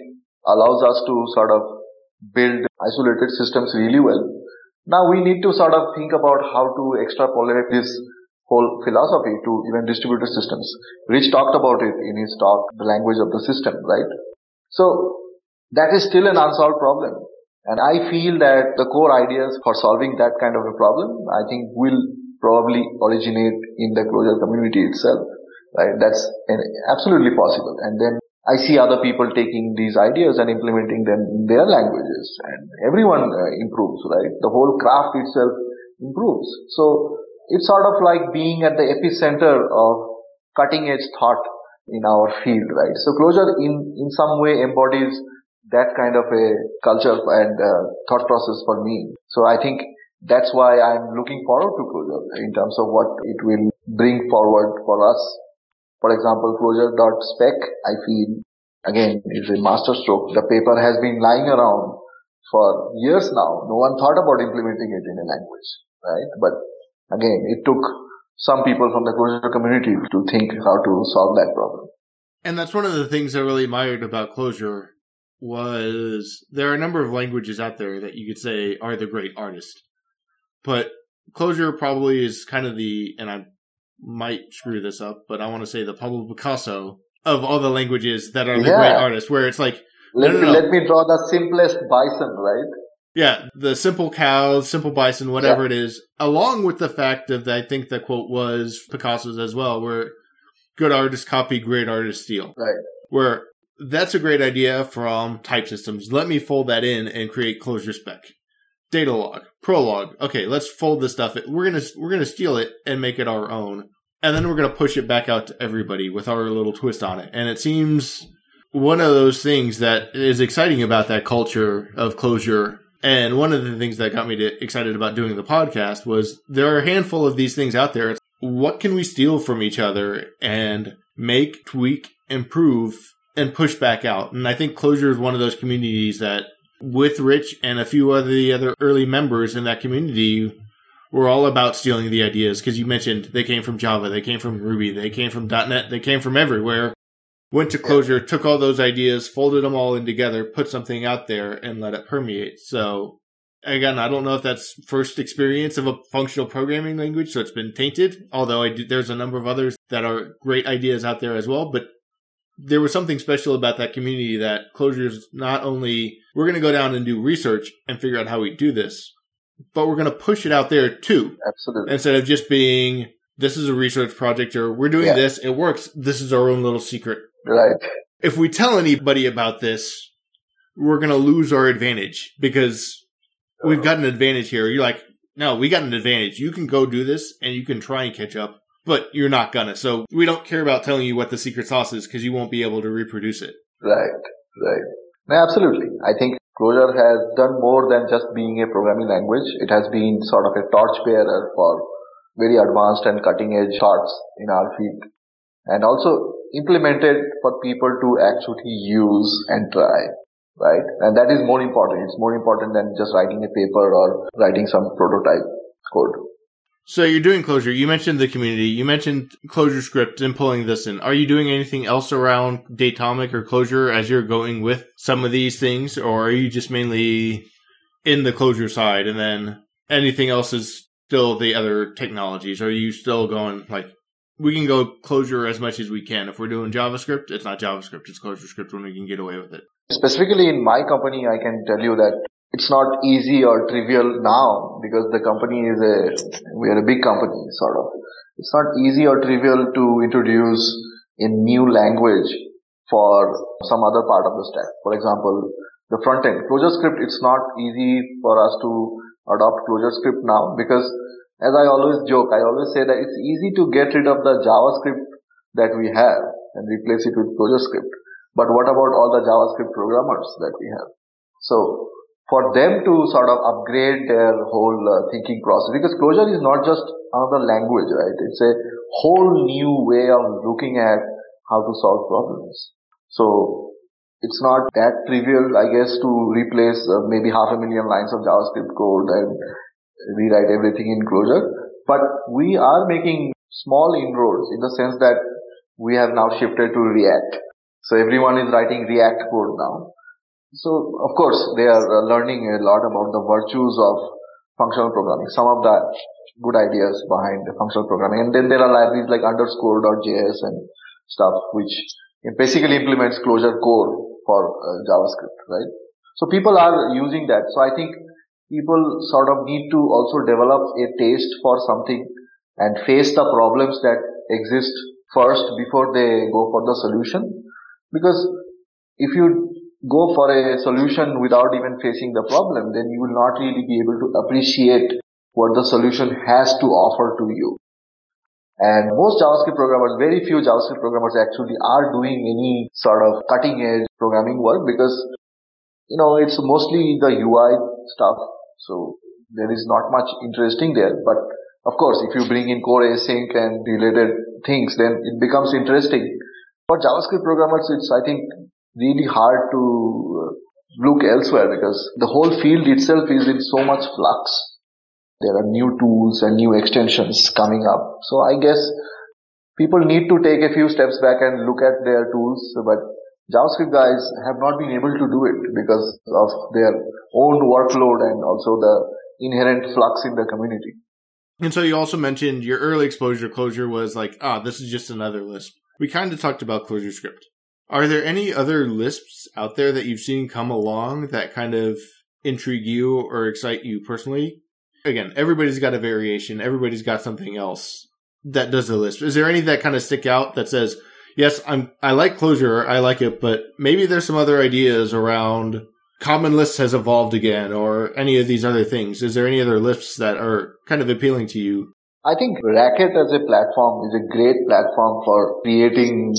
allows us to sort of build isolated systems really well now we need to sort of think about how to extrapolate this whole philosophy to even distributed systems. Rich talked about it in his talk, the language of the system, right? So that is still an unsolved problem. And I feel that the core ideas for solving that kind of a problem, I think will probably originate in the Clojure community itself, right? That's absolutely possible. And then I see other people taking these ideas and implementing them in their languages and everyone uh, improves, right? The whole craft itself improves. So it's sort of like being at the epicenter of cutting edge thought in our field, right? So Clojure in, in some way embodies that kind of a culture and uh, thought process for me. So I think that's why I'm looking forward to Clojure in terms of what it will bring forward for us for example, clojure.spec, I feel, again, is a masterstroke. The paper has been lying around for years now. No one thought about implementing it in a language, right? But again, it took some people from the Clojure community to think how to solve that problem. And that's one of the things I really admired about Clojure was there are a number of languages out there that you could say are the great artist. But Clojure probably is kind of the, and I'm might screw this up, but I want to say the Pablo Picasso of all the languages that are the yeah. great artists, where it's like, let, no, no, no. let me draw the simplest bison, right? Yeah, the simple cow, simple bison, whatever yeah. it is, along with the fact that I think the quote was Picasso's as well, where good artists copy, great artists steal. Right. Where that's a great idea from type systems. Let me fold that in and create Clojure spec Datalog, prolog. Okay, let's fold this stuff. We're gonna we're gonna steal it and make it our own, and then we're gonna push it back out to everybody with our little twist on it. And it seems one of those things that is exciting about that culture of Clojure. And one of the things that got me to, excited about doing the podcast was there are a handful of these things out there. It's what can we steal from each other and make, tweak, improve, and push back out. And I think Clojure is one of those communities that with Rich and a few of the other early members in that community were all about stealing the ideas because you mentioned they came from Java, they came from Ruby, they came from .NET, they came from everywhere. Went to Clojure, took all those ideas, folded them all in together, put something out there, and let it permeate. So again, I don't know if that's first experience of a functional programming language, so it's been tainted. Although do, there's a number of others that are great ideas out there as well. But there was something special about that community that Clojure's not only we're going to go down and do research and figure out how we do this, but we're going to push it out there too. Absolutely. Instead of just being this is a research project or we're doing yeah. this, it works. This is our own little secret. Right. If we tell anybody about this, we're going to lose our advantage because we've oh. got an advantage here. You're like, no, we got an advantage. You can go do this and you can try and catch up but you're not gonna. So we don't care about telling you what the secret sauce is because you won't be able to reproduce it. Right, right. No, absolutely. I think Clojure has done more than just being a programming language. It has been sort of a torchbearer for very advanced and cutting edge thoughts in our field. And also implemented for people to actually use and try. Right? And that is more important. It's more important than just writing a paper or writing some prototype code. So you're doing Clojure. You mentioned the community. You mentioned ClojureScript and pulling this in. Are you doing anything else around Datomic or Clojure as you're going with some of these things, or are you just mainly in the Clojure side, and then anything else is still the other technologies? Are you still going like we can go Clojure as much as we can? If we're doing JavaScript, it's not JavaScript, it's ClojureScript when we can get away with it. Specifically in my company, I can tell you that it's not easy or trivial now because the company is a we are a big company sort of. It's not easy or trivial to introduce a new language for some other part of the stack. For example, the front end. ClojureScript it's not easy for us to adopt ClojureScript now because as I always joke, I always say that it's easy to get rid of the JavaScript that we have and replace it with ClojureScript But what about all the JavaScript programmers that we have? So for them to sort of upgrade their whole uh, thinking process because Clojure is not just another language, right? It's a whole new way of looking at how to solve problems. So it's not that trivial, I guess, to replace uh, maybe half a million lines of JavaScript code and rewrite everything in Clojure. But we are making small inroads in the sense that we have now shifted to React. So everyone is writing React code now. So of course they are uh, learning a lot about the virtues of functional programming, some of the good ideas behind the functional programming. And then there are libraries like underscore.js and stuff which basically implements Clojure core for uh, JavaScript, right? So people are using that. So I think people sort of need to also develop a taste for something and face the problems that exist first before they go for the solution. Because if you go for a solution without even facing the problem, then you will not really be able to appreciate what the solution has to offer to you. And most JavaScript programmers, very few JavaScript programmers actually are doing any sort of cutting edge programming work because, you know, it's mostly the UI stuff. So there is not much interesting there. But of course, if you bring in core async and related things, then it becomes interesting. For JavaScript programmers, it's, I think, really hard to look elsewhere because the whole field itself is in so much flux there are new tools and new extensions coming up. So I guess people need to take a few steps back and look at their tools, but JavaScript guys have not been able to do it because of their own workload and also the inherent flux in the community. And so you also mentioned your early exposure to Clojure was like, ah, this is just another Lisp. We kind of talked about ClojureScript. Are there any other Lisps out there that you've seen come along that kind of intrigue you or excite you personally? again, everybody's got a variation. Everybody's got something else that does the Lisp. Is there any that kind of stick out that says, yes, I'm, I like Clojure. I like it, but maybe there's some other ideas around Common Lisp has evolved again or any of these other things. Is there any other Lisps that are kind of appealing to you? I think Racket as a platform is a great platform for creating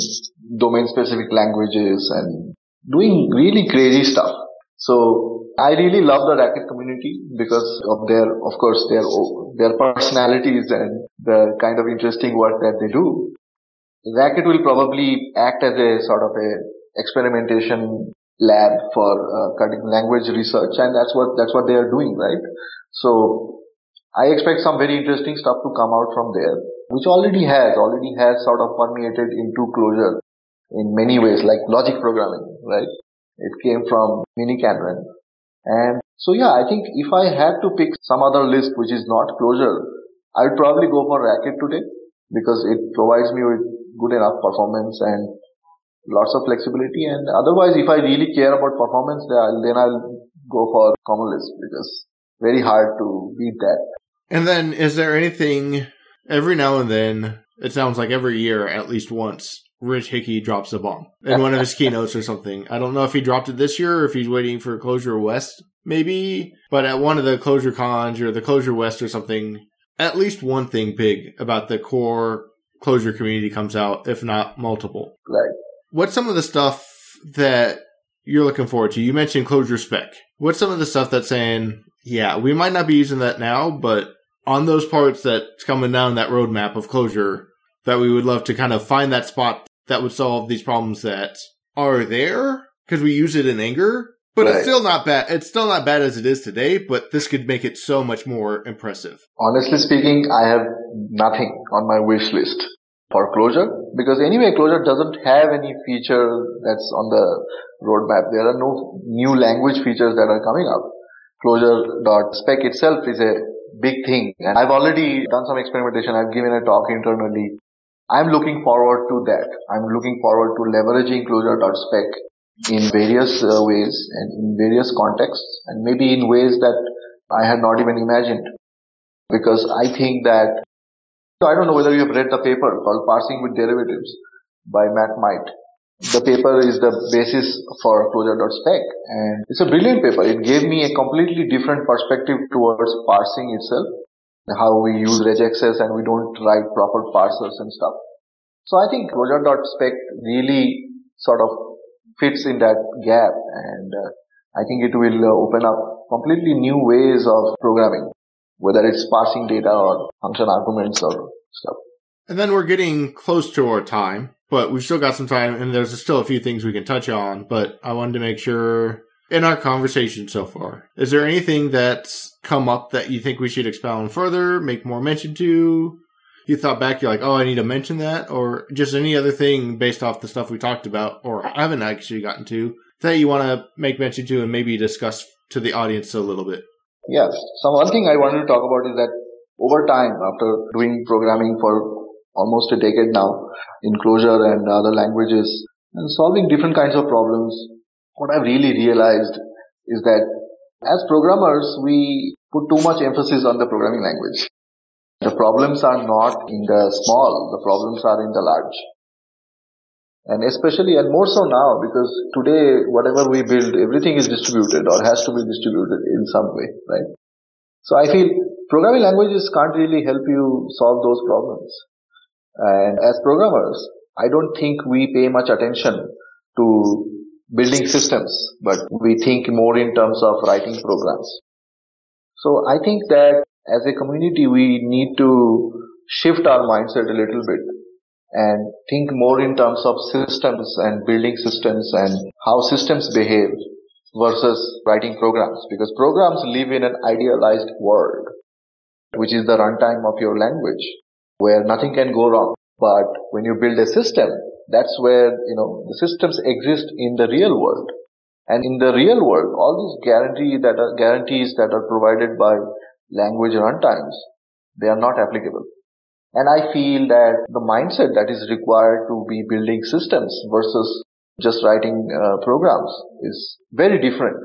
domain specific languages and doing really crazy stuff. So I really love the racket community because of their, of course, their their personalities and the kind of interesting work that they do. Racket will probably act as a sort of a experimentation lab for uh, cutting language research, and that's what that's what they are doing, right? So I expect some very interesting stuff to come out from there, which already has already has sort of permeated into Clojure in many ways, like logic programming, right? It came from miniKanren. And so yeah, I think if I had to pick some other Lisp which is not Clojure, I would probably go for Racket today because it provides me with good enough performance and lots of flexibility. And otherwise, if I really care about performance, then I'll go for Common Lisp because very hard to beat that. And then is there anything every now and then, it sounds like every year at least once, Rich Hickey drops a bomb in one of his keynotes or something. I don't know if he dropped it this year or if he's waiting for Clojure West, maybe. But at one of the Clojure Conjs or the Clojure West or something, at least one thing big about the core Clojure community comes out, if not multiple. Right. What's some of the stuff that you're looking forward to? You mentioned Clojure Spec. What's some of the stuff that's saying, yeah, we might not be using that now, but on those parts that's coming down that roadmap of Clojure, that we would love to kind of find that spot that would solve these problems that are there because we use it in anger. But right. it's still not bad. It's still not bad as it is today, but this could make it so much more impressive. Honestly speaking, I have nothing on my wish list for Clojure because anyway, Clojure doesn't have any feature that's on the roadmap. There are no new language features that are coming up. Clojure.spec itself is a big thing. And I've already done some experimentation. I've given a talk internally. I'm looking forward to that. I'm looking forward to leveraging Clojure.spec in various uh, ways and in various contexts and maybe in ways that I had not even imagined. Because I think that, I don't know whether you have read the paper called Parsing with Derivatives by Matt Might. The paper is the basis for Clojure.spec and it's a brilliant paper. It gave me a completely different perspective towards parsing itself, how we use regexes and we don't write proper parsers and stuff. So I think Clojure.spec really sort of fits in that gap and uh, I think it will uh, open up completely new ways of programming, whether it's parsing data or function arguments or stuff. And then we're getting close to our time, but we've still got some time and there's still a few things we can touch on, but I wanted to make sure in our conversation so far, is there anything that's come up that you think we should expound further, make more mention to? You thought back, you're like, oh, I need to mention that, or just any other thing based off the stuff we talked about, or haven't actually gotten to that you want to make mention to and maybe discuss to the audience a little bit? Yes. So one thing I wanted to talk about is that over time, after doing programming for almost a decade now in Clojure and other languages and solving different kinds of problems, what I've really realized is that as programmers, we put too much emphasis on the programming language. The problems are not in the small, the problems are in the large. And especially, and more so now, because today, whatever we build, everything is distributed or has to be distributed in some way, right? So I feel programming languages can't really help you solve those problems. And as programmers, I don't think we pay much attention to building systems, but we think more in terms of writing programs. So I think that as a community, we need to shift our mindset a little bit and think more in terms of systems and building systems and how systems behave versus writing programs because programs live in an idealized world which is the runtime of your language where nothing can go wrong but when you build a system that's where you know the systems exist in the real world and in the real world all these guarantee that are guarantees that are provided by language runtimes they are not applicable and I feel that the mindset that is required to be building systems versus just writing uh, programs is very different.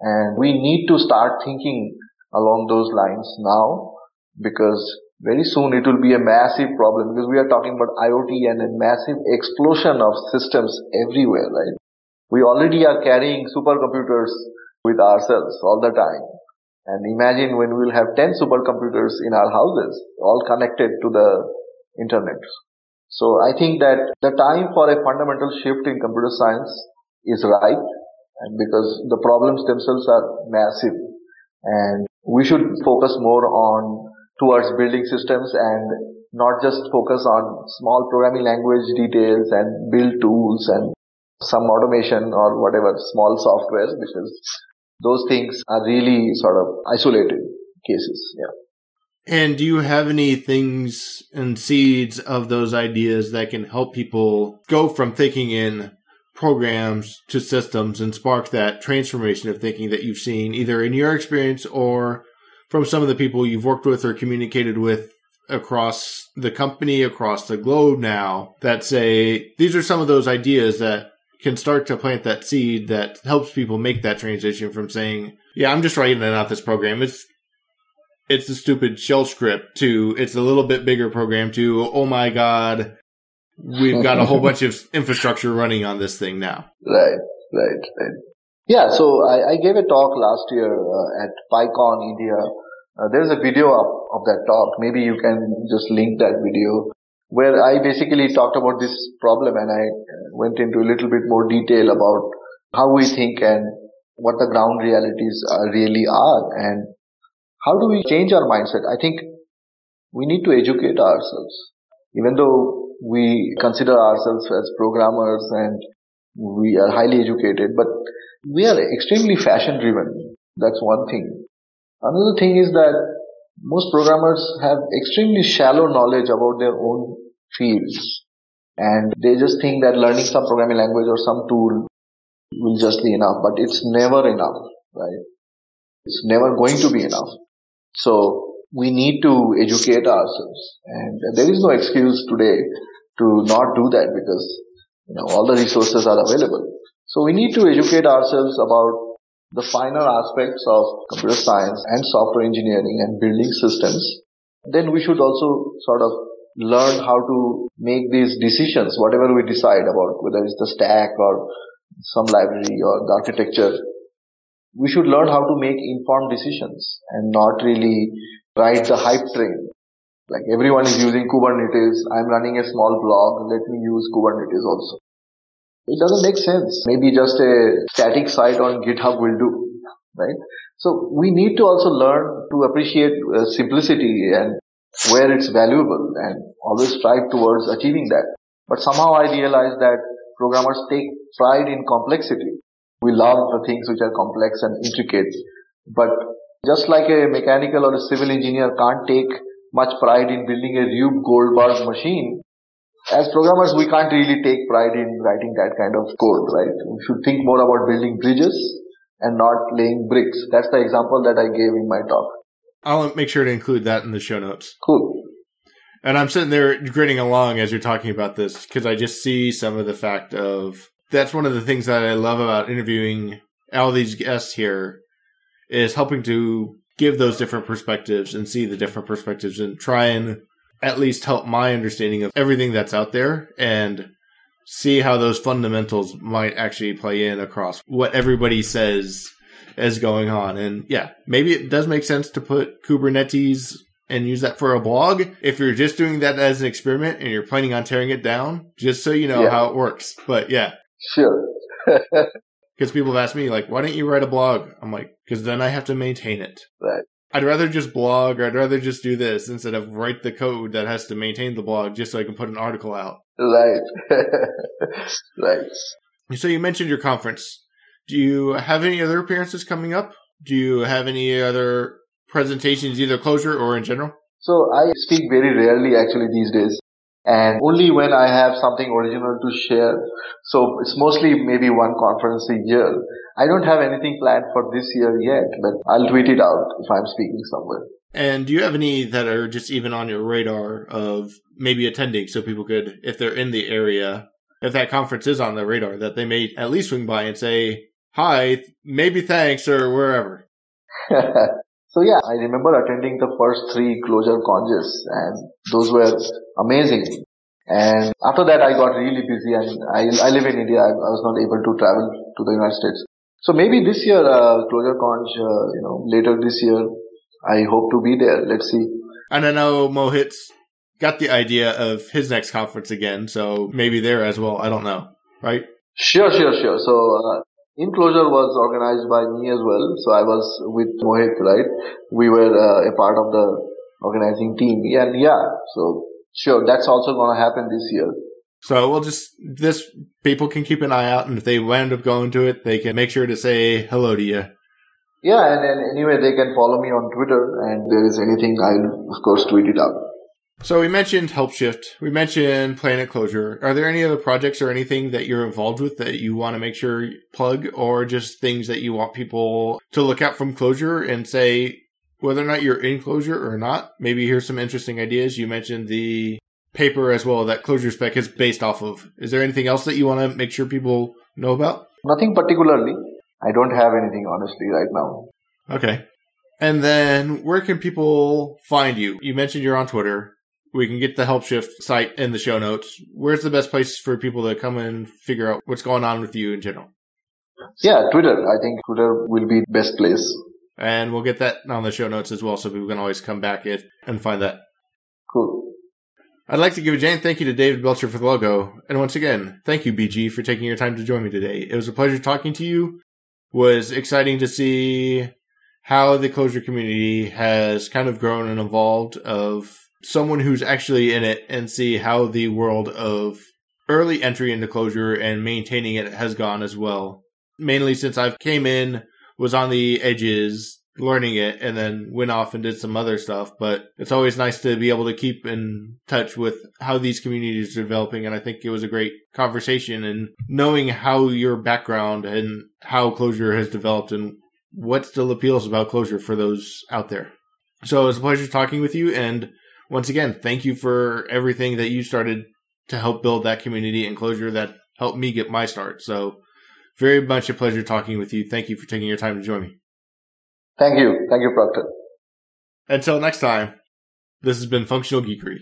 And we need to start thinking along those lines now because very soon it will be a massive problem because we are talking about IoT and a massive explosion of systems everywhere, right? We already are carrying supercomputers with ourselves all the time. And imagine when we'll have 10 supercomputers in our houses, all connected to the internet. So I think that the time for a fundamental shift in computer science is right. And because the problems themselves are massive and we should focus more on towards building systems and not just focus on small programming language details and build tools and some automation or whatever small software because those things are really sort of isolated cases. Yeah. And do you have any things and seeds of those ideas that can help people go from thinking in programs to systems and spark that transformation of thinking that you've seen either in your experience or from some of the people you've worked with or communicated with across the company, across the globe now that say these are some of those ideas that can start to plant that seed that helps people make that transition from saying, yeah, I'm just writing it out this program. It's, it's a stupid shell script to it's a little bit bigger program to, oh my God, we've got a whole bunch of infrastructure running on this thing now. Right, right, right. Yeah, so I, I gave a talk last year uh, at PyCon India. Uh, there's a video of, of that talk. Maybe you can just link that video where I basically talked about this problem and I went into a little bit more detail about how we think and what the ground realities are, really are and how do we change our mindset. I think we need to educate ourselves. Even though we consider ourselves as programmers and we are highly educated, but we are extremely fashion driven. That's one thing. Another thing is that most programmers have extremely shallow knowledge about their own fields. And they just think that learning some programming language or some tool will just be enough, but it's never enough, right? It's never going to be enough. So we need to educate ourselves and there is no excuse today to not do that because you know all the resources are available. So we need to educate ourselves about the finer aspects of computer science and software engineering and building systems. Then we should also sort of learn how to make these decisions, whatever we decide about, whether it's the stack or some library or the architecture. We should learn how to make informed decisions and not really ride the hype train. Like everyone is using Kubernetes. I'm running a small blog. Let me use Kubernetes also. It doesn't make sense. Maybe just a static site on GitHub will do, right? So we need to also learn to appreciate uh, simplicity and where it's valuable and always strive towards achieving that. But somehow I realize that programmers take pride in complexity. We love the things which are complex and intricate. But just like a mechanical or a civil engineer can't take much pride in building a Rube Goldberg machine, as programmers, we can't really take pride in writing that kind of code, right? We should think more about building bridges and not laying bricks. That's the example that I gave in my talk. I'll make sure to include that in the show notes. Cool. And I'm sitting there grinning along as you're talking about this because I just see some of the fact of that's one of the things that I love about interviewing all these guests here is helping to give those different perspectives and see the different perspectives and try and at least help my understanding of everything that's out there and see how those fundamentals might actually play in across what everybody says is going on. And yeah, maybe it does make sense to put Kubernetes and use that for a blog. If you're just doing that as an experiment and you're planning on tearing it down, just so you know yeah. how it works. But yeah. Sure. Because people have asked me, like, why don't you write a blog? I'm like, because then I have to maintain it. Right. I'd rather just blog or I'd rather just do this instead of write the code that has to maintain the blog just so I can put an article out. Right. right. So you mentioned your conference. Do you have any other appearances coming up? Do you have any other presentations, either Clojure or in general? So I speak very rarely actually these days and only when I have something original to share. So it's mostly maybe one conference a year. I don't have anything planned for this year yet, but I'll tweet it out if I'm speaking somewhere. And do you have any that are just even on your radar of maybe attending so people could, if they're in the area, if that conference is on their radar, that they may at least swing by and say, hi, maybe thanks or wherever? So yeah, I remember attending the first three Clojure Conjs and those were amazing. And after that I got really busy and I, I live in India. I, I was not able to travel to the United States. So maybe this year, uh, Clojure Conj, uh, you know, later this year, I hope to be there. Let's see. And I know Mohit's got the idea of his next conference again, so maybe there as well. I don't know, right? Sure, sure, sure. So uh, Inclojure was organized by me as well. So I was with Mohit, right? We were uh, a part of the organizing team. And yeah, so sure, that's also going to happen this year. So we'll just, this, people can keep an eye out. And if they wind up going to it, they can make sure to say hello to you. Yeah. And then anyway, they can follow me on Twitter and there is anything, I'll of course tweet it out. So we mentioned Helpshift. We mentioned Planet Clojure. Are there any other projects or anything that you're involved with that you want to make sure plug or just things that you want people to look at from Clojure and say whether or not you're in Clojure or not? Maybe here's some interesting ideas. You mentioned the paper as well that Clojure spec is based off of. Is there anything else that you want to make sure people know about? Nothing particularly. I don't have anything honestly right now. Okay. And then where can people find you? You mentioned you're on Twitter. We can get the Helpshift site in the show notes. Where's the best place for people to come and figure out what's going on with you in general? Yeah, Twitter. I think Twitter will be best place. And we'll get that on the show notes as well, so people can always come back and find that. Cool. I'd like to give a giant thank you to David Belcher for the logo. And once again, thank you, BG, for taking your time to join me today. It was a pleasure talking to you. It was exciting to see how the Clojure community has kind of grown and evolved of someone who's actually in it and see how the world of early entry into Clojure and maintaining it has gone as well. Mainly since I've came in, was on the edges, learning it, and then went off and did some other stuff. But it's always nice to be able to keep in touch with how these communities are developing. And I think it was a great conversation and knowing how your background and how Clojure has developed and what still appeals about Clojure for those out there. So it was a pleasure talking with you. And once again, thank you for everything that you started to help build that community and Clojure that helped me get my start. So very much a pleasure talking with you. Thank you for taking your time to join me. Thank you. Thank you, Proctor. Until next time, this has been Functional Geekery.